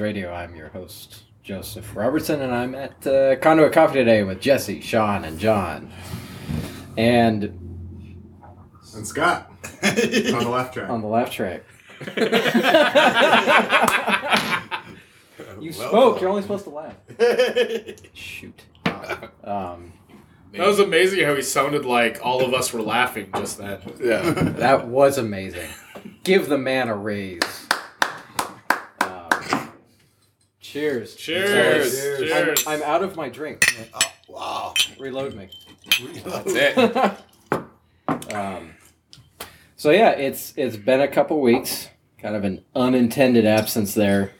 Radio. I'm your host, Joseph Robertson, and I'm at uh, Conduit Coffee today with Jesse, Sean, and John. And And Scott on the left track. on the left track, you Welcome. spoke. You're only supposed to laugh. Shoot. Um, That was amazing how he sounded like all of us were laughing just then. Yeah. that was amazing. Give the man a raise. Um, cheers. Cheers. Cheers. Cheers. I'm, I'm out of my drink. Oh, wow. Reload me. That's it. um, so yeah, it's it's been a couple weeks, kind of an unintended absence there,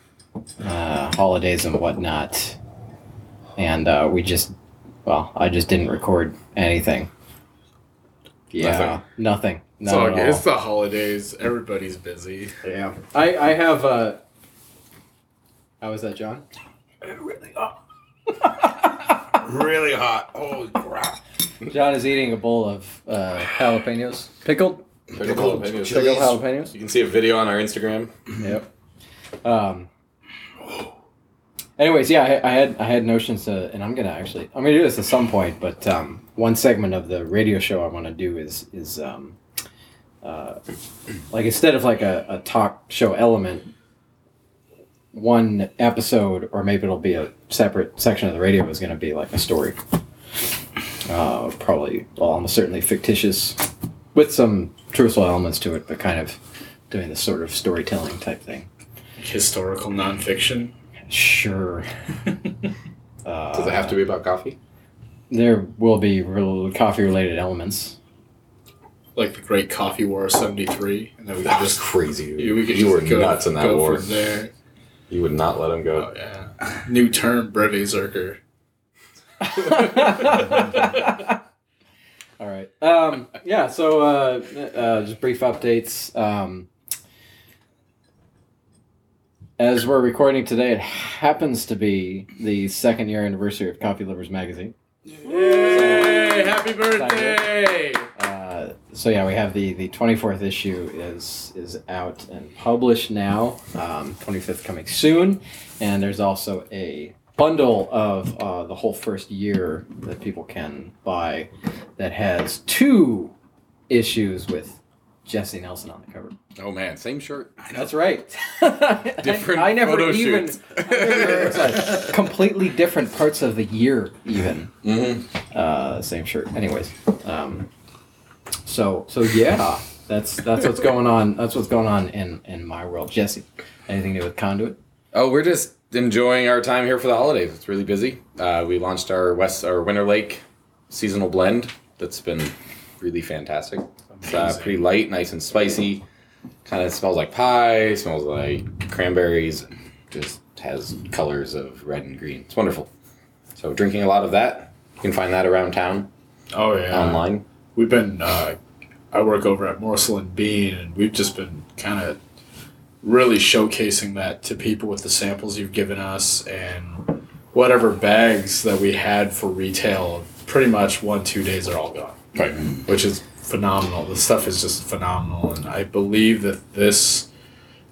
uh, holidays and whatnot, and uh, we just, well, I just didn't record anything. Yeah, nothing. It's, Not all at good. all. it's the holidays. Everybody's busy. Yeah, I I have. Uh, how was that, John? really hot. really hot. Holy crap. John is eating a bowl of uh, jalapenos, pickled Pickled Pickled jalapenos. chili. pickled jalapenos. You can see a video on our Instagram. Yep. Um. Anyways, yeah, I, I had I had notions to, and I'm gonna actually I'm gonna do this at some point. But um, one segment of the radio show I want to do is is um, uh, like instead of like a, a talk show element, one episode or maybe it'll be a separate section of the radio is gonna be like a story. Uh, probably, well, almost certainly fictitious, with some truthful elements to it, but kind of doing this sort of storytelling type thing. Historical nonfiction. Sure. Uh, Does it have to be about coffee? There will be real coffee related elements. Like the Great Coffee War of 73. And then we could That was just. crazy. You, we could you just were go, nuts in that go war. From there. You would not let him go. Oh, yeah. New term, Breve Zerker. All right. Um, yeah. So uh, uh, just brief updates. Um, as we're recording today, it happens to be the second year anniversary of Coffee Lovers Magazine. Yay! Happy birthday! So yeah, we have the the twenty fourth issue is is out and published now. Twenty fifth coming soon, and there's also a bundle of uh, the whole first year that people can buy that has two issues with Jesse Nelson on the cover. Oh man, same shirt. That's right. Different I, I never photo even shoots. I never- like completely different parts of the year even Mm-hmm. uh, same shirt. Anyways, um, so so yeah, that's that's what's going on. That's what's going on in in my world. Jesse, anything to do with conduit? Oh, we're just enjoying our time here for the holidays. It's really busy. Uh, we launched our West our Winter Lake seasonal blend. That's been really fantastic. It's uh, pretty light, nice and spicy. Kind of smells like pie. Smells like cranberries. Just has colors of red and green. It's wonderful. So drinking a lot of that. You can find that around town Oh, yeah. online. We've been, uh, I work over at Morsel and Bean, and we've just been kind of really showcasing that to people with the samples you've given us and whatever bags that we had for retail. Pretty much one, two days are all gone, Right. which is phenomenal. The stuff is just phenomenal, and I believe that this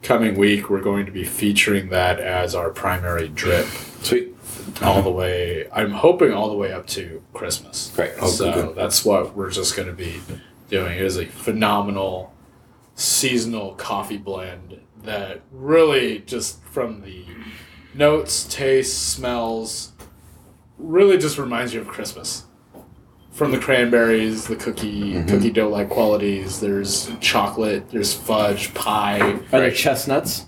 coming week we're going to be featuring that as our primary drip Sweet. All the way. I'm hoping all the way up to Christmas. Great. Oh, so good. that's what we're just going to be doing. It is a phenomenal seasonal coffee blend that really just from the notes, tastes, smells, really just reminds you of Christmas. From the cranberries, the cookie Mhm. cookie dough like qualities. There's chocolate. There's fudge, pie. Are there chestnuts?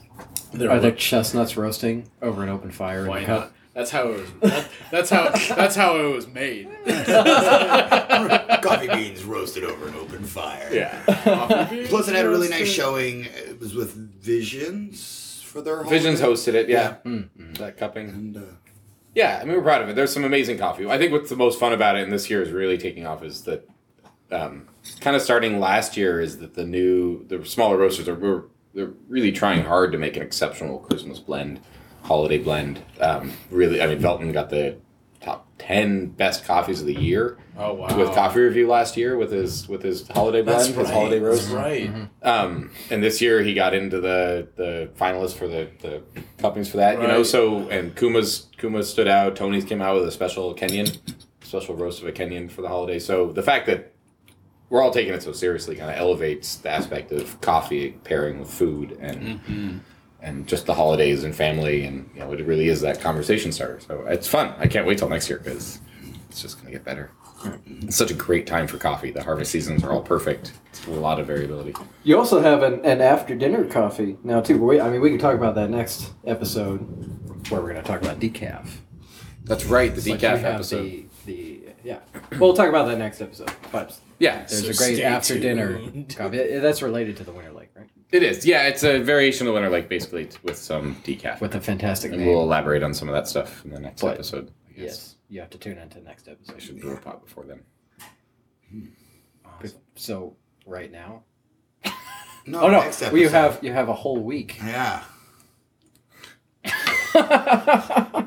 There Are there chestnuts roasting over an open fire Why in the not? cup? That's how it was. That, that's how. That's how it was made. Coffee beans roasted over an open fire. Yeah. Plus, it had a really nice showing. It was with Visions for their Visions holiday. hosted it. Yeah. Mm, mm. That cupping. And uh, Yeah, I mean we're proud of it. There's some amazing coffee. I think what's the most fun about it, and this year is really taking off, is that um, kind of starting last year is that the new the smaller roasters we're, they're really trying hard to make an exceptional Christmas blend, holiday blend. Um, really, I mean Velton got the top ten best coffees of the year Oh wow. with Coffee Review last year with his with his holiday blend, That's his right. holiday That's roast. right. Um, and this year he got into the the finalists for the the cuppings for that. You know, so and Kuma's Kuma stood out. Tony's came out with a special Kenyan, special roast of a Kenyan for the holiday. So the fact that we're all taking it so seriously kind of elevates the aspect of coffee pairing with food and and just the holidays and family and you know it really is that conversation starter. So it's fun. I can't wait till next year because it's just gonna get better. It's such a great time for coffee. The harvest seasons are all perfect. It's a lot of variability. You also have an, an after dinner coffee now too. We, I mean, we can talk about that next episode, where we're going to talk about decaf. That's right, the But decaf we have episode. The, the yeah, we'll talk about that next episode. But Yeah, there's So a great after dinner coffee. That's related to the Winter Lake, right? It is. Yeah, it's a variation of Winter Lake, basically, with some decaf. With a fantastic and name. we'll elaborate on some of that stuff in the next But- episode. I guess. yes, you have to tune into the next episode. I should brew a pot before then. So right now. No, Oh no! next Well, you have you have a whole week. Yeah.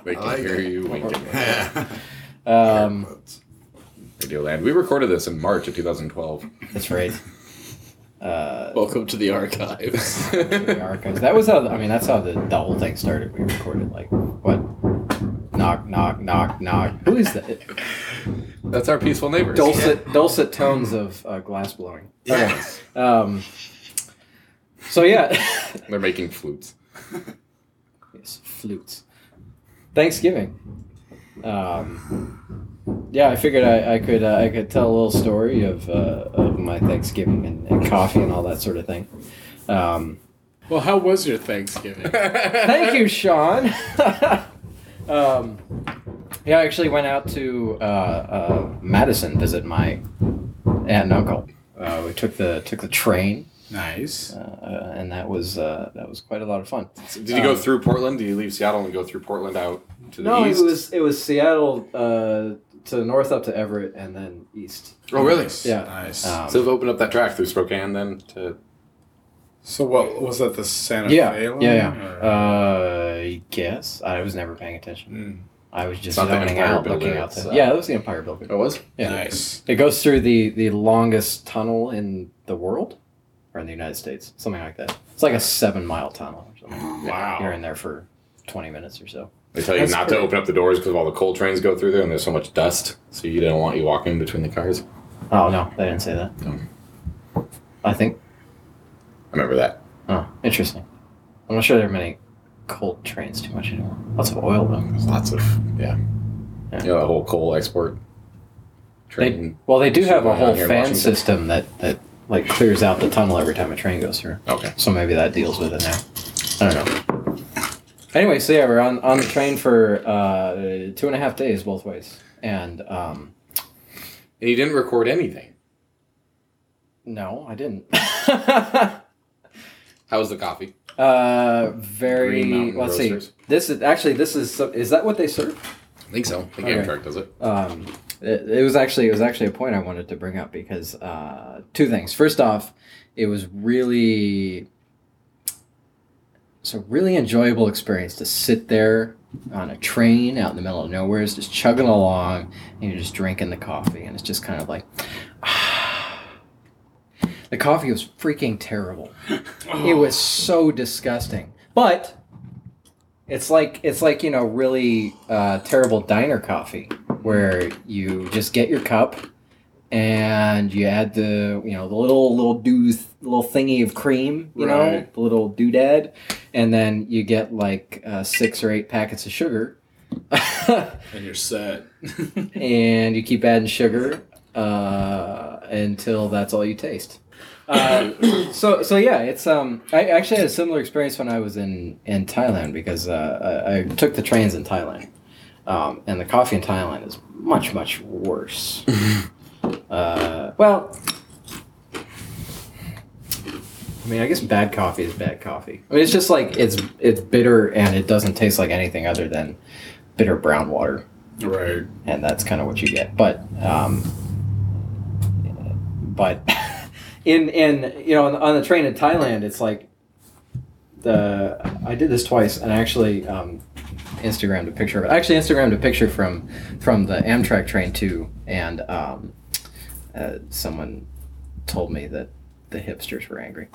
They can like hear it. you winking. um, Quotes. Radioland. We recorded this in March of 2012. that's right. Uh, Welcome to the archives. the archives. That was how. I mean, that's how the, the whole thing started. We recorded like what? Knock, knock, knock, knock. Who is that? That's our peaceful neighbors. Dulcet, dulcet tones of uh, glass blowing. Yes. Um, so yeah, They're making flutes. yes, flutes. Thanksgiving. Um, yeah, I figured I, I could uh, I could tell a little story of uh, of my Thanksgiving and, and coffee and all that sort of thing. Um, well, how was your Thanksgiving? Thank you, Sean. um, yeah, I actually went out to uh, uh, Madison visit my aunt and uncle. Uh, we took the took the train, nice. uh, and that was uh, that was quite a lot of fun. Did you go through Portland? Did you leave Seattle and go through Portland out to the No, east? it was it was Seattle uh, to the north up to Everett, and then east. Oh, really? Yeah. Nice. Um, So they've opened up that track through Spokane then to. so what was that? The Santa yeah, Fe line? yeah, yeah. or- Uh, I guess I was never paying attention. Mm, I was just It's not the zoning Empire out, looking out. it's, To, uh, yeah, it was the Empire Builder. Oh, was? Yeah. Nice. It goes through the the longest tunnel in the world, or in the United States, something like that. It's like a seven mile tunnel or something. Wow. You're in there for twenty minutes or so. They tell you That's not pretty- to open up the doors because all the coal trains go through there and there's so much dust. So you don't want you walking between the cars. Oh no, they didn't say that. No. I think. I remember that. Oh, interesting. I'm not sure there are many coal trains too much anymore. Lots of oil though. There's lots of yeah. Yeah. You know, the whole coal export train. Well, they do have a going on whole here in fan Washington. system that that like clears out the tunnel every time a train goes through. Okay. So maybe that deals with it now. I don't know. Anyway, so yeah, we're on, on the train for uh, two and a half days both ways. And um, And you didn't record anything. no, I didn't. How was the coffee? uh, very. Let's see. This is actually this is is that what they serve? I think so. I think Okay. Amtrak does it. Um, it, it was actually it was actually a point I wanted to bring up because uh, two things. First off, it was really it's a really enjoyable experience to sit there on a train out in the middle of nowhere, just chugging along, and you're just drinking the coffee, and it's just kind of like. The coffee was freaking terrible. It was so disgusting. But it's like it's like you know really uh, terrible diner coffee where you just get your cup and you add the you know the little little do little thingy of cream you know the little doodad and then you get like uh, six or eight packets of sugar And you're set. and you keep adding sugar uh, until that's all you taste. Uh, so so yeah, it's um. I actually had a similar experience when I was in in Thailand because uh, I, I took the trains in Thailand, um, and the coffee in Thailand is much much worse. uh, well. I mean, I guess bad coffee is bad coffee. I mean, it's just like it's it's bitter and it doesn't taste like anything other than bitter brown water right. and that's kind of what you get. But um, but in in you know on the, on the train in Thailand, it's like the I did this twice, and I actually um, Instagrammed a picture of it. I actually Instagrammed a picture from from the Amtrak train too, and um, uh, someone told me that the hipsters were angry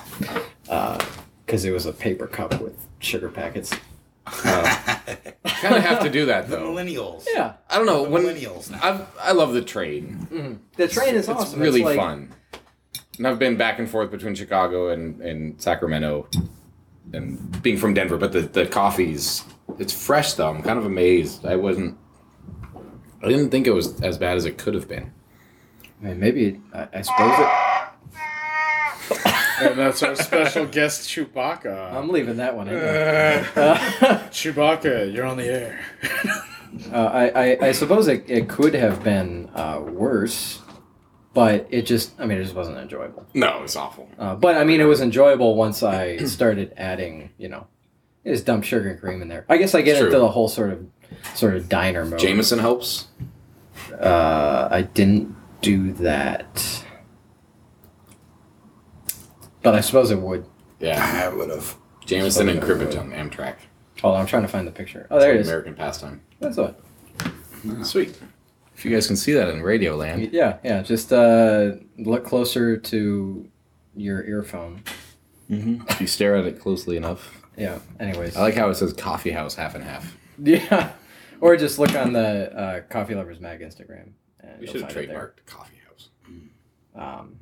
uh, because it was a paper cup with sugar packets. Uh, kind of have to do that the though. millennials. Yeah, I don't know The when millennials now. I've, I love the train. Mm-hmm. the train is It's awesome. really like- fun. And I've been back and forth between Chicago and, and Sacramento and being from Denver, but the, the coffee's it's fresh though. I'm kind of amazed. I wasn't I didn't think it was as bad as it could have been. I mean, maybe I, I suppose it. and that's our special guest Chewbacca. I'm leaving that one. in. Uh, Uh, Chewbacca, you're on the air. uh, I, I, I suppose it, it could have been uh, worse, but it just, I mean, it just wasn't enjoyable. No, it's awful. Uh, but I mean, it was enjoyable once I started adding, you know, just dump sugar and cream in there. I guess I get It's into true. the whole sort of, sort of diner mode. Jameson helps. Uh, I didn't do that, but I suppose it would. Yeah. I would have. Jameson and cribbage on Amtrak. Hold on, I'm trying to find the picture. Oh, there it is. American pastime. That's what. Sweet. If you guys can see that in Radio Land. Yeah, yeah. Just uh, look closer to your earphone. Mm-hmm. If you stare at it closely enough. Yeah. Anyways. I like how it says coffee house half and half. Yeah. Or just look on the uh, Coffee Lovers Mag Instagram. and We you'll should have find it there. trademarked coffee house. Um,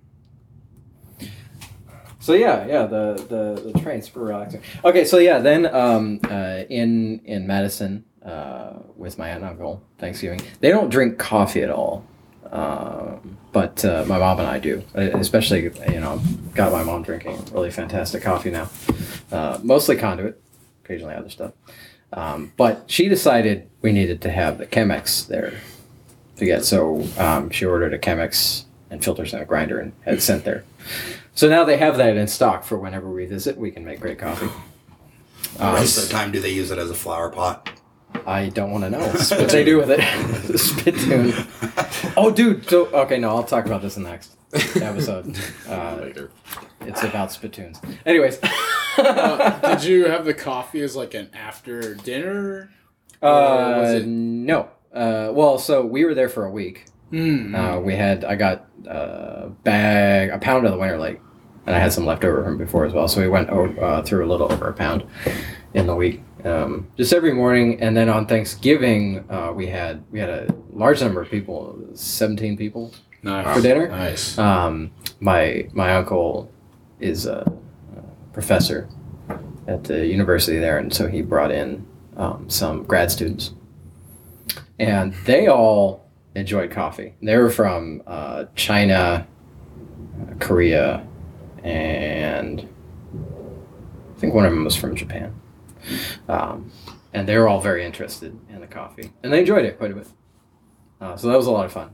so yeah, yeah, the the the train's super relaxing. Okay, so yeah, then um, uh, in in Madison uh, with my aunt and uncle Thanksgiving, they don't drink coffee at all, um, but uh, my mom and I do. Uh, Especially, you know, got my mom drinking really fantastic coffee now, uh, mostly conduit, occasionally other stuff. Um, but she decided we needed to have the Chemex there to get, so um, she ordered a Chemex and filters and a grinder and had sent there. So now they have that in stock for whenever we visit. We can make great coffee. The Um, rest of the time, do they use it as a flower pot? I don't want to know what they do with it. Spittoon. Oh, dude. So okay, no, I'll talk about this in the next episode. Uh, Later. it's about spittoons. Anyways. Uh, did you have the coffee as like an after dinner? Or was Uh, it- no. Uh, well, so we were there for a week. Mm. Uh, we had I got a bag, a pound of the Winter Lake, and I had some left over from before as well. So we went over, uh, through a little over a pound in the week, um, just every morning. And then on Thanksgiving, uh, we had we had a large number of people, seventeen people nice. for dinner. Nice. Um, my my uncle is a, a professor at the university there, and so he brought in um, some grad students, and they all enjoyed coffee. They were from uh, China, uh, Korea, and I think one of them was from Japan. Um, and they were all very interested in the coffee, and they enjoyed it quite a bit. Uh, so that was a lot of fun.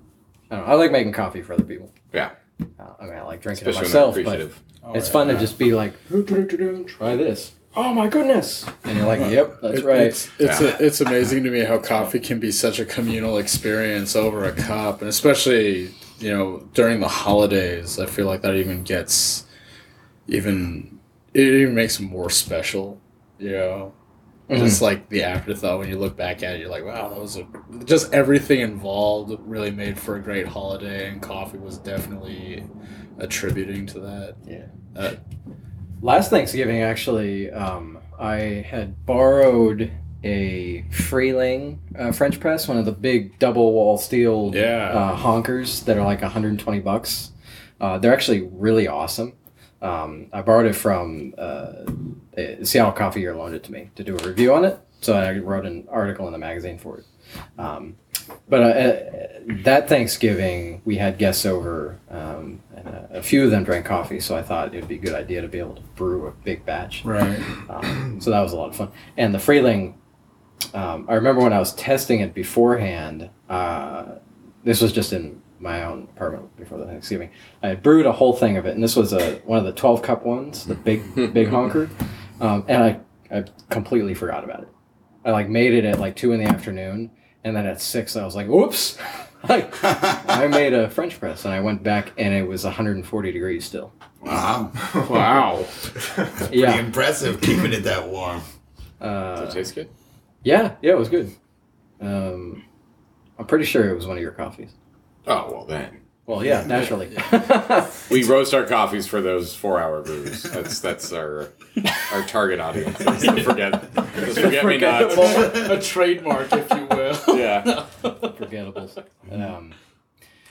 I, don't know, I like making coffee for other people. Yeah. Uh, I mean, I like drinking Especially it myself, but appreciative. it's fun to just be like, try this. Oh my goodness! And you're like, yep, that's It- right. It's it's, Yeah. a, it's amazing to me how coffee can be such a communal experience over a cup, and especially you know during the holidays. I feel like that even gets even it even makes it more special. You know, Mm-hmm. just like the afterthought when you look back at it, you're like, wow, that was a just everything involved really made for a great holiday, and coffee was definitely attributing to that. Yeah. Uh, Last Thanksgiving, actually, um, I had borrowed a Frieling uh, French press, one of the big double wall steel Yeah. uh, honkers that are like 120 bucks. Uh, they're actually really awesome. Um, I borrowed it from uh, Seattle Coffee Gear loaned it to me to do a review on it. So I wrote an article in the magazine for it. Um, but uh, uh, that Thanksgiving, we had guests over, um, and a, a few of them drank coffee. So I thought it would be a good idea to be able to brew a big batch. right. Um, so that was a lot of fun. And the Frieling, um, I remember when I was testing it beforehand. Uh, this was just in my own apartment before the Thanksgiving. I had brewed a whole thing of it, and this was a one of the twelve cup ones, the big big honker, um, and I I completely forgot about it. I like made it at like two in the afternoon, and then at six I was like, "Whoops!" like I made a French press, and I went back, and it was 140 degrees still. Wow. Wow. Pretty Yeah. impressive keeping it that warm. Uh, Does it taste good? Yeah, yeah, it was good. Um, I'm pretty sure it was one of your coffees. Oh well, then Well, yeah, naturally. we roast our coffees for those four-hour brews. That's that's our our target audience. That's the forget, the forget me nots. a trademark, if you will. Yeah. Forgettables. Um,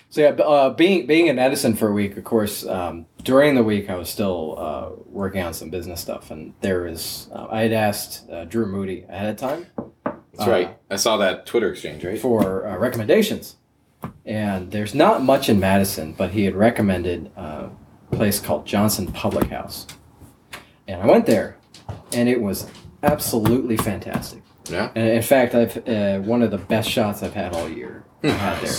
so yeah, uh, being being in Madison for a week, of course. Um, during the week, I was still uh, working on some business stuff, and there was uh, I had asked uh, Drew Moody ahead of time That's right. I saw that Twitter exchange, right? for uh, recommendations, and there's not much in Madison, but he had recommended a place called Johnson Public House, and I went there, and it was absolutely fantastic. Yeah. And in fact, I've uh, one of the best shots I've had all year. I had there.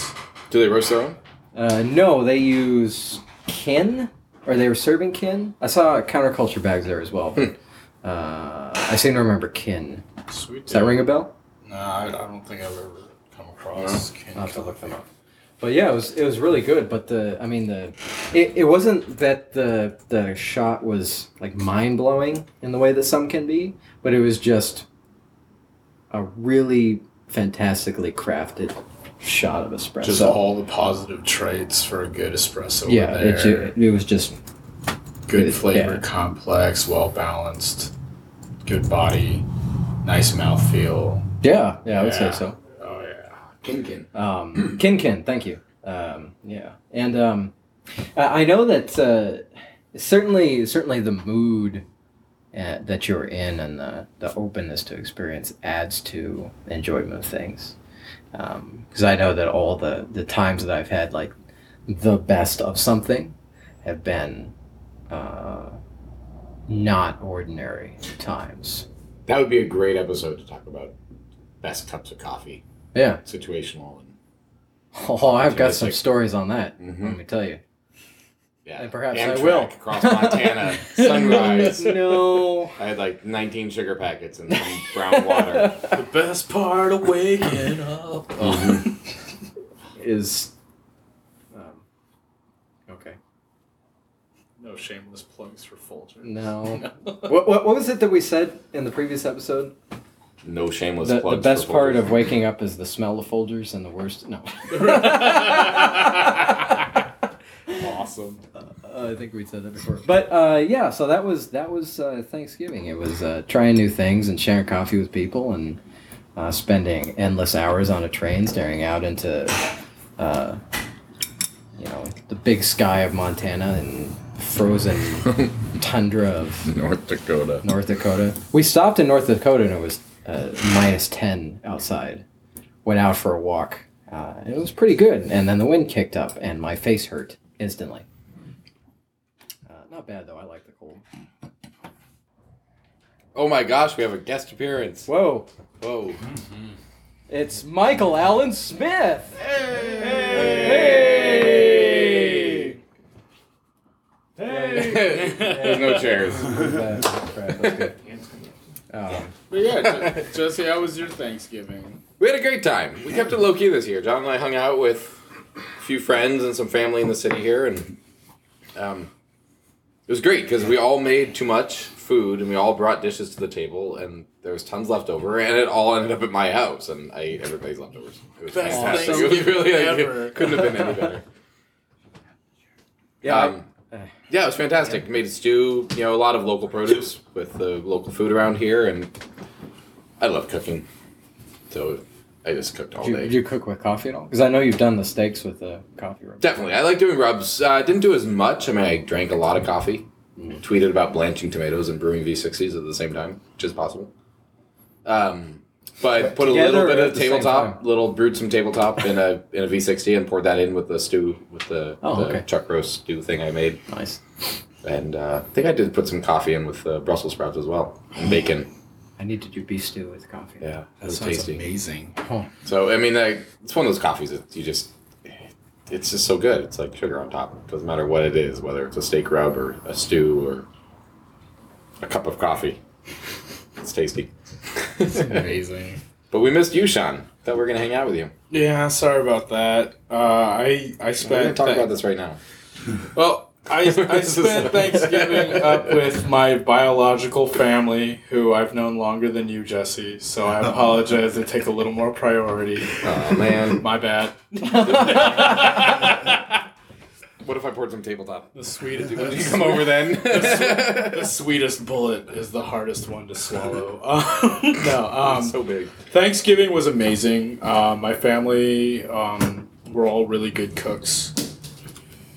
Do they roast their own? Uh, no, they use kin, or they were serving kin. I saw counterculture bags there as well. But, uh, I seem to remember kin. Sweet. Does that ring a bell? No, I, I don't think I've ever come across. I'll have to look them up. But yeah, it was it was really good. But the I mean the it, it wasn't that the the shot was like mind blowing in the way that some can be, but it was just a really fantastically crafted shot of espresso. Just all the positive traits for a good espresso. yeah, it, it was just good it- flavor, yeah. complex, well balanced, good body, nice mouthfeel. yeah yeah I would say so. Kinkin. Um, Kin Kin, thank you. Um, yeah, and um, I I know that uh, certainly, certainly the mood uh, that you're in and the, the openness to experience adds to enjoyment of things. Because I know that all the the times that I've had like the best of something have been uh, not ordinary times. That would be a great episode to talk about best cups of coffee, Yeah. situational, and Oh, I've got some stories on that. Mhm. Let me tell you. yeah. And perhaps I will. across Montana, sunrise. no. I had like 19 sugar packets and some brown water. The best part of waking up. Mm-hmm. is um, okay. No shameless plugs for Folger. No. what, what what was it that we said in the previous episode? No shameless The, the best for part of waking up is the smell of Folgers and the worst. No. awesome. Uh, I think we said that before. But uh, yeah, so that was that was uh, Thanksgiving. It was uh, trying new things and sharing coffee with people and uh, spending endless hours on a train staring out into uh, you know the big sky of Montana and frozen tundra of North Dakota. North Dakota. We stopped in North Dakota and it was uh, minus 10 outside. Went out for a walk. Uh, it was pretty good. And then the wind kicked up and my face hurt instantly. Uh, not bad though. I like the cold. Oh my gosh, we have a guest appearance. Whoa. Whoa. It's Michael Allen Smith. Hey! Hey! Hey hey! There's no chairs. That's good. Um, But yeah, Jesse, how was your Thanksgiving? We had a great time. We kept it low key this year. John and I hung out with a few friends and some family in the city here, and um, it was great because we all made too much food and we all brought dishes to the table, and there was tons left over, and it all ended up at my house, and I ate everybody's leftovers. It was Best fantastic. It was really like, ever. it couldn't have been any better. yeah. Um, yeah, it was fantastic. Made a stew, you know, a lot of local produce with the local food around here, and I love cooking, so I just cooked all do, you, day. do you cook with coffee at all? Because I know you've done the steaks with the coffee rub. Definitely, I like doing rubs. Uh, I didn't do as much. I mean, I drank a lot of coffee. Tweeted about blanching tomatoes and brewing V60s at the same time, which is possible. Um, but I put a little bit of tabletop, little brewed some tabletop in a in a V60 and poured that in with the stew with the, Oh, the okay. chuck roast stew thing I made. Nice. And uh, I think I did put some coffee in with uh, Brussels sprouts as well and bacon. I need to do beef stew with coffee. Yeah, it That was sounds tasty. amazing. Oh, So I mean, like, it's one of those coffees that you just. It's just so good. It's like sugar on top. Doesn't matter what it is, whether it's a steak rub or a stew or a cup of coffee. It's tasty. It's amazing. But we missed you, Sean. Thought we were gonna hang out with you. Yeah, sorry about that. Uh, I I We're gonna spent talk th- about this right now. Well, I, I spent Thanksgiving up with my biological family, who I've known longer than you, Jesse. So I apologize. They take a little more priority. Oh man. My bad. What if I poured some tabletop? The sweetest. Would you come over then? the sweetest bullet is the hardest one to swallow. Um, no, um, so big. Thanksgiving was amazing. Uh, my family um, were all really good cooks.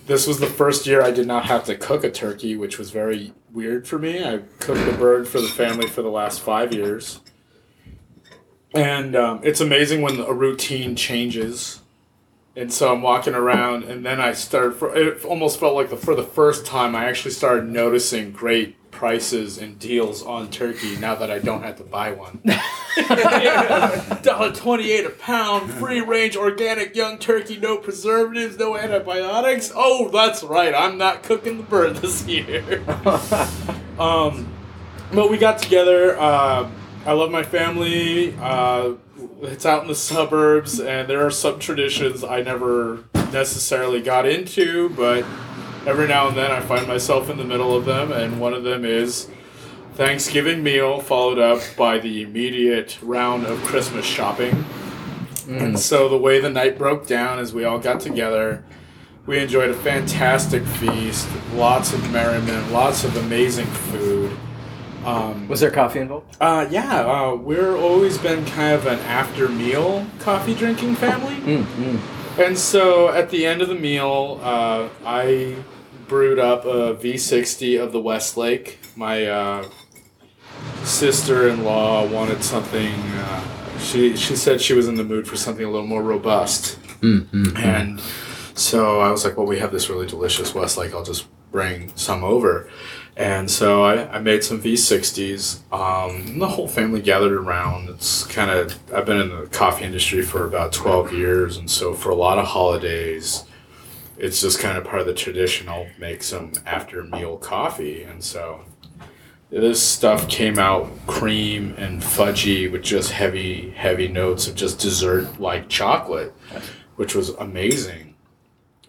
This was the first year I did not have to cook a turkey, which was very weird for me. I cooked a bird for the family for the last five years. And um, it's amazing when a routine changes. And so I'm walking around, and then I started. For, it almost felt like the, for the first time, I actually started noticing great prices and deals on turkey now that I don't have to buy one. Dollar twenty eight a pound, free range organic young turkey, no preservatives, no antibiotics. Oh, that's right. I'm not cooking the bird this year. um, but we got together. Uh, I love my family. Uh, it's out in the suburbs, and there are some traditions I never necessarily got into, but every now and then I find myself in the middle of them, and one of them is Thanksgiving meal followed up by the immediate round of Christmas shopping. And hmm. so the way the night broke down is we all got together. We enjoyed a fantastic feast, lots of merriment, lots of amazing food. Um, Was there coffee involved? uh, yeah, uh, we're always been kind of an after meal coffee drinking family. Mm, And so at the end of the meal, uh, I brewed up a V60 of the Westlake. My uh, sister in law wanted something, uh, she, she said she was in the mood for something a little more robust. mm, And so I was like, well, we have this really delicious Westlake. I'll just bring some over. And so I, I made some V60s. Um, the whole family gathered around. It's kind of, I've been in the coffee industry for about 12 years. And so for a lot of holidays, it's just kind of part of the tradition. I'll make some after meal coffee. And so this stuff came out cream and fudgy with just heavy, heavy notes of just dessert like chocolate, which was amazing.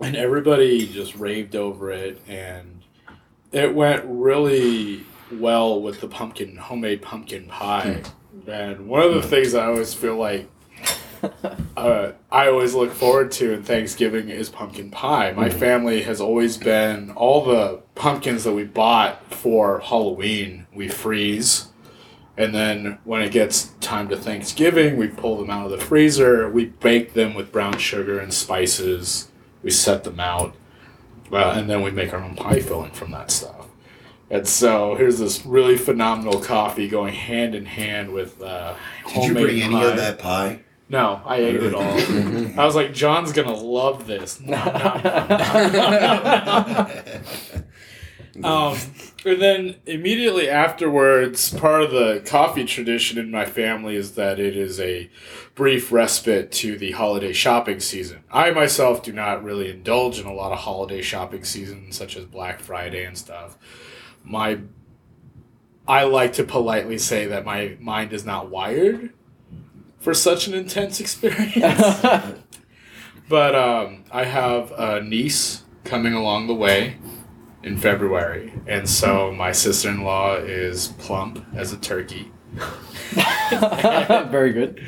And everybody just raved over it. And it went really well with the pumpkin, homemade pumpkin pie. Hmm. And one of the hmm. things I always feel like uh, I always look forward to in Thanksgiving is pumpkin pie. My hmm. family has always been all the pumpkins that we bought for Halloween, we freeze. And then when it gets time to Thanksgiving, we pull them out of the freezer. We bake them with brown sugar and spices. We set them out. Uh, and then we make our own pie filling from that stuff. And so here's this really phenomenal coffee going hand in hand with uh, Did you homemade bring any pie. of that pie? No, I ate it all. I was like, John's gonna love this. Nom, nom, nom, nom. um, and then immediately afterwards, part of the coffee tradition in my family is that it is a brief respite to the holiday shopping season. I myself do not really indulge in a lot of holiday shopping seasons, such as Black Friday and stuff. My I like to politely say that my mind is not wired for such an intense experience. but um, I have a niece coming along the way in February, and so my sister in law is plump as a turkey, Very good.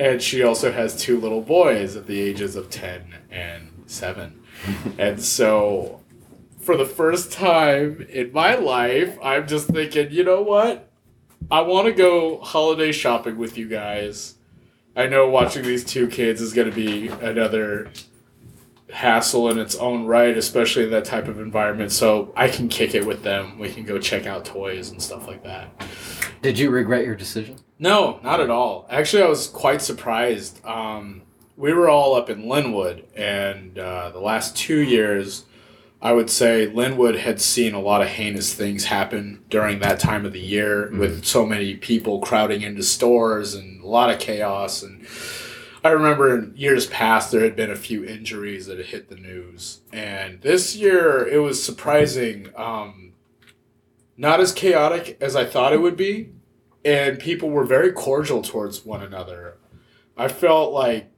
and she also has two little boys at the ages of 10 and 7. and so, for the first time in my life, I'm just thinking, you know what? I want to go holiday shopping with you guys. I know watching these two kids is going to be another hassle in its own right, especially in that type of environment. So I can kick it with them. We can go check out toys and stuff like that. Did you regret your decision? No, not at all. Actually, I was quite surprised. Um, we were all up in Lynnwood, and uh, the last two years, I would say Lynnwood had seen a lot of heinous things happen during that time of the year with so many people crowding into stores and a lot of chaos. And I remember in years past, there had been a few injuries that had hit the news. And this year, it was surprising. Um, not as chaotic as I thought it would be and people were very cordial towards one another. I felt like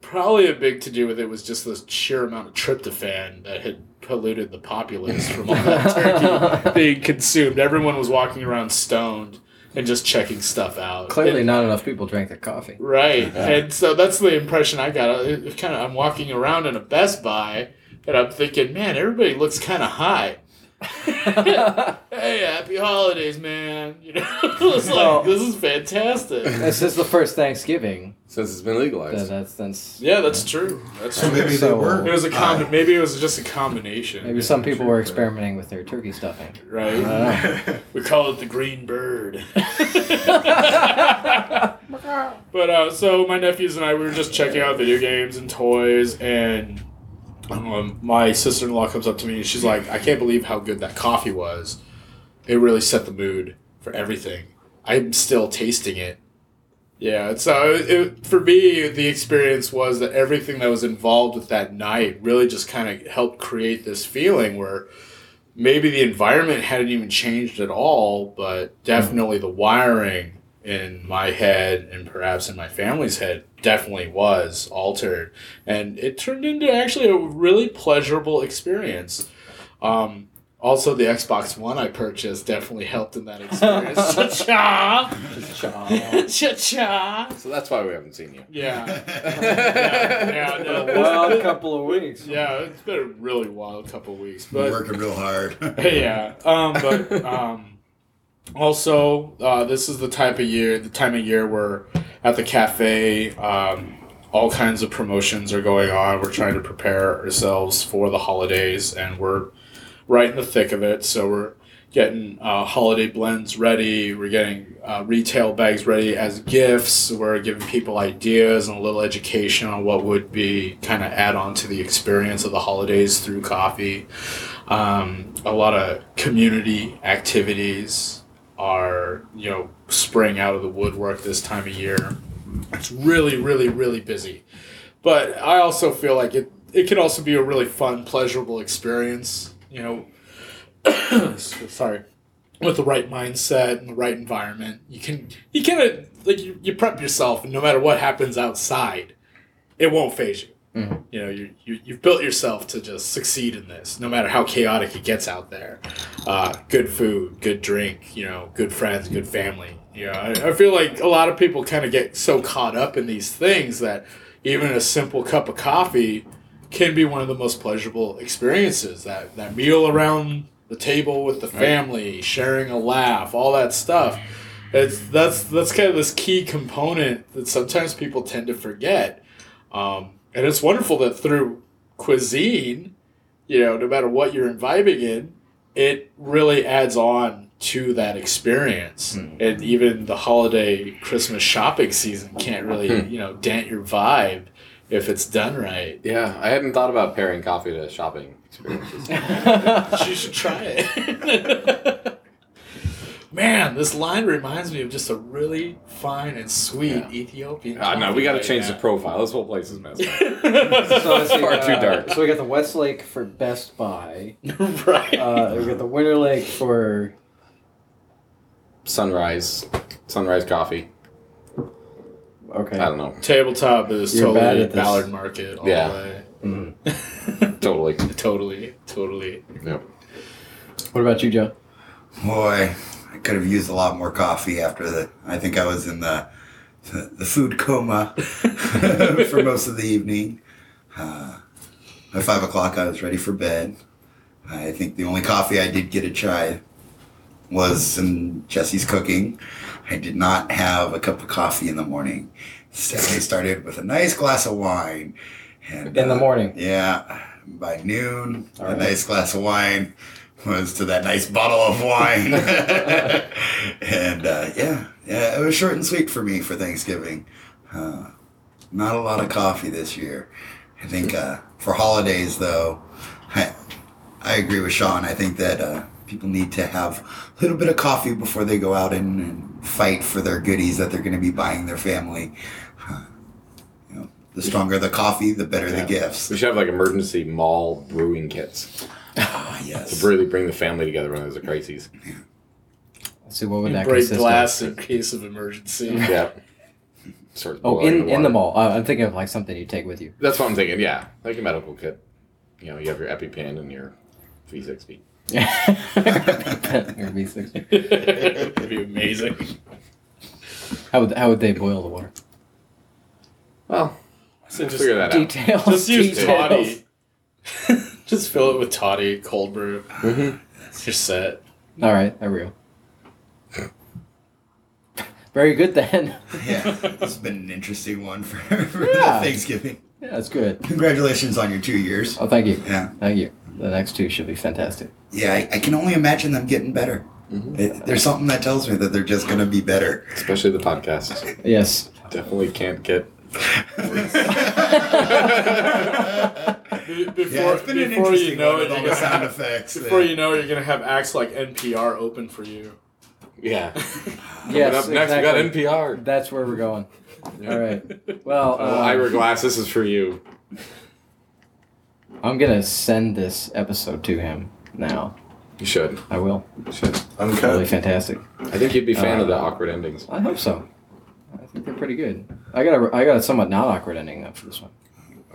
probably a big to do with it was just the sheer amount of tryptophan that had polluted the populace from all that turkey being consumed. Everyone was walking around stoned and just checking stuff out. Clearly, And- not enough people drank their coffee. Right. Yeah. And so that's the impression I got. It, it kind of I'm walking around in a Best Buy and I'm thinking, man, everybody looks kind of high. hey, happy holidays, man. You know, it's like Well- this is fantastic. this is the first Thanksgiving. Since it's been That, legalized. that's that's Yeah, that's true. That's true. maybe So- they were. It was a high. com- Maybe it was just a combination. maybe some people were experimenting with their turkey stuffing. Right. I don't We call it the green bird. but uh, so my nephews and I we were just checking out video games and toys, and um, my sister in law comes up to me and she's like, "I can't believe how good that coffee was. It really set the mood for everything. I'm still tasting it." Yeah, so it, for me, the experience was that everything that was involved with that night really just kind of helped create this feeling where maybe the environment hadn't even changed at all, but definitely the wiring in my head and perhaps in my family's head definitely was altered. And it turned into actually a really pleasurable experience. Um, also, the Xbox One I purchased definitely helped in that experience. Cha-cha! Cha-cha! So that's why we haven't seen you. Yeah. yeah, yeah, no, this- Wild couple of weeks. yeah, it's been a really wild couple of weeks. We're working real hard. yeah. Um, but um, also, uh, this is the type of year, the time of year where at the cafe, um, all kinds of promotions are going on. We're trying to prepare ourselves for the holidays, and we're right in the thick of it. So we're getting uh, holiday blends ready. We're getting uh, retail bags ready as gifts. We're giving people ideas and a little education on what would be kind of add on to the experience of the holidays through coffee. Um, a lot of community activities are you know spring out of the woodwork this time of year. It's really, really, really busy. But I also feel like it it can also be a really fun, pleasurable experience. You know, sorry, with the right mindset and the right environment, you can you of like you, you prep yourself, and no matter what happens outside, it won't phase you. Mhm. You know, you, you you've built yourself to just succeed in this, no matter how chaotic it gets out there. Uh, good food, good drink, you know, good friends, good family. You know, I, I feel like a lot of people kind of get so caught up in these things that even a simple cup of coffee can be one of the most pleasurable experiences. That that meal around the table with the family, sharing a laugh, all that stuff. It's that's that's kind of this key component that sometimes people tend to forget. Um, and it's wonderful that through cuisine, you know, no matter what you're imbibing in, it really adds on to that experience. And even the holiday Christmas shopping season can't really, Hmm. you know, dent your vibe if it's done right. Yeah, I hadn't thought about pairing coffee to shopping experiences. you should try it. Man, this line reminds me of just a really fine and sweet Yeah. Ethiopian. Ah, no, we got to change right the profile. This whole place is messed up. So, let's see, Far too uh, dark. So we got the Westlake for Best Buy. right. Uh, we got the Winter Lake for Sunrise, Sunrise Coffee. okay. I don't know. Tabletop is You're totally at this. Ballard Market all Yeah. the way. Mhm. Totally. totally, totally. Yep. What about you, Joe? Boy, I could have used a lot more coffee after the. I think I was in the the, food coma for most of the evening. Uh, by five o'clock, I was ready for bed. I think the only coffee I did get a try was in Jesse's cooking. I did not have a cup of coffee in the morning. Stephanie started with a nice glass of wine. And, In the uh, morning. Yeah. By noon, All a right. nice glass of wine was to that nice bottle of wine. and uh, yeah, yeah, it was short and sweet for me for Thanksgiving. Uh, not a lot of coffee this year. I think uh, for holidays, though, I, I agree with Sean. I think that uh, people need to have a little bit of coffee before they go out and, and fight for their goodies that they're going to be buying their family. You know, the stronger the coffee, the better Yeah. the gifts. We should have like emergency mall brewing kits Ah, to really bring the family together when there's a crisis. Let's see what would You that break consist glass of? in case of emergency. Yeah. Sort of Oh, in, the in the mall. Uh, I'm thinking of like something you take with you. That's what I'm thinking. Yeah, like a medical kit. you know, you have your EpiPen and your V60. Or V6. It'd be amazing. How would how would they boil the water? Well, So we'll just figure that out. Details. Just use details. toddy. Just fill it with toddy, cold brew. Mhm. You're set. All right, I will. Very good then. Yeah, it's been an interesting one for, for Yeah. Thanksgiving. Yeah, that's good. Congratulations on your two years. Oh, thank you. Yeah, Thank you. The next two should be fantastic. yeah. I, I can only imagine them getting better. Mhm. It, there's something that tells me that they're just gonna be better. Especially the podcast. Yes. Definitely can't get. Be- yeah, Before, it's been an before you know one it, all you're the gonna sound have, effects. before yeah. you know it, you're gonna have acts like NPR open for you. Yeah. Yes. Up next, exactly. we got NPR. That's where we're going. All right. Well, Oh, um, Ira Glass, this is for you. I'm gonna send this episode to him now. You should. I will. You should. Really fantastic. I think you'd be a fan of the Uh, awkward endings. I hope so. They're pretty good. I got a I got a somewhat not awkward ending though for this one.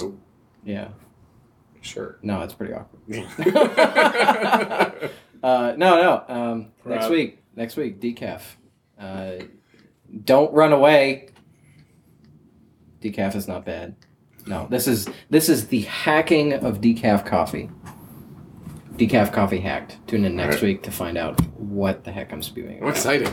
Oh. Yeah. Sure. No, it's pretty awkward. Uh, no, no. Um, next week. Next week. Decaf. Uh, don't run away. Decaf is not bad. No, this is this is the hacking of decaf coffee. Decaf coffee hacked. Tune in next Alright. week to find out what the heck I'm spewing. I'm about. excited.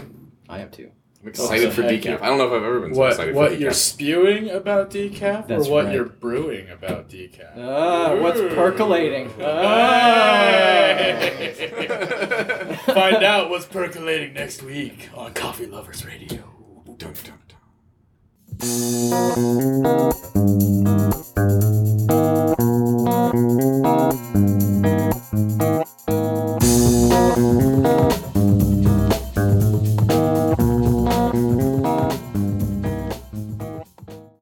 I am too. I'm excited for decaf. I don't know if I've ever been so what, excited what you're spewing about decaf That's or what right. you're brewing about decaf. Ah, what's percolating? Find out what's percolating next week on Coffee Lovers Radio. Dun, dun, dun.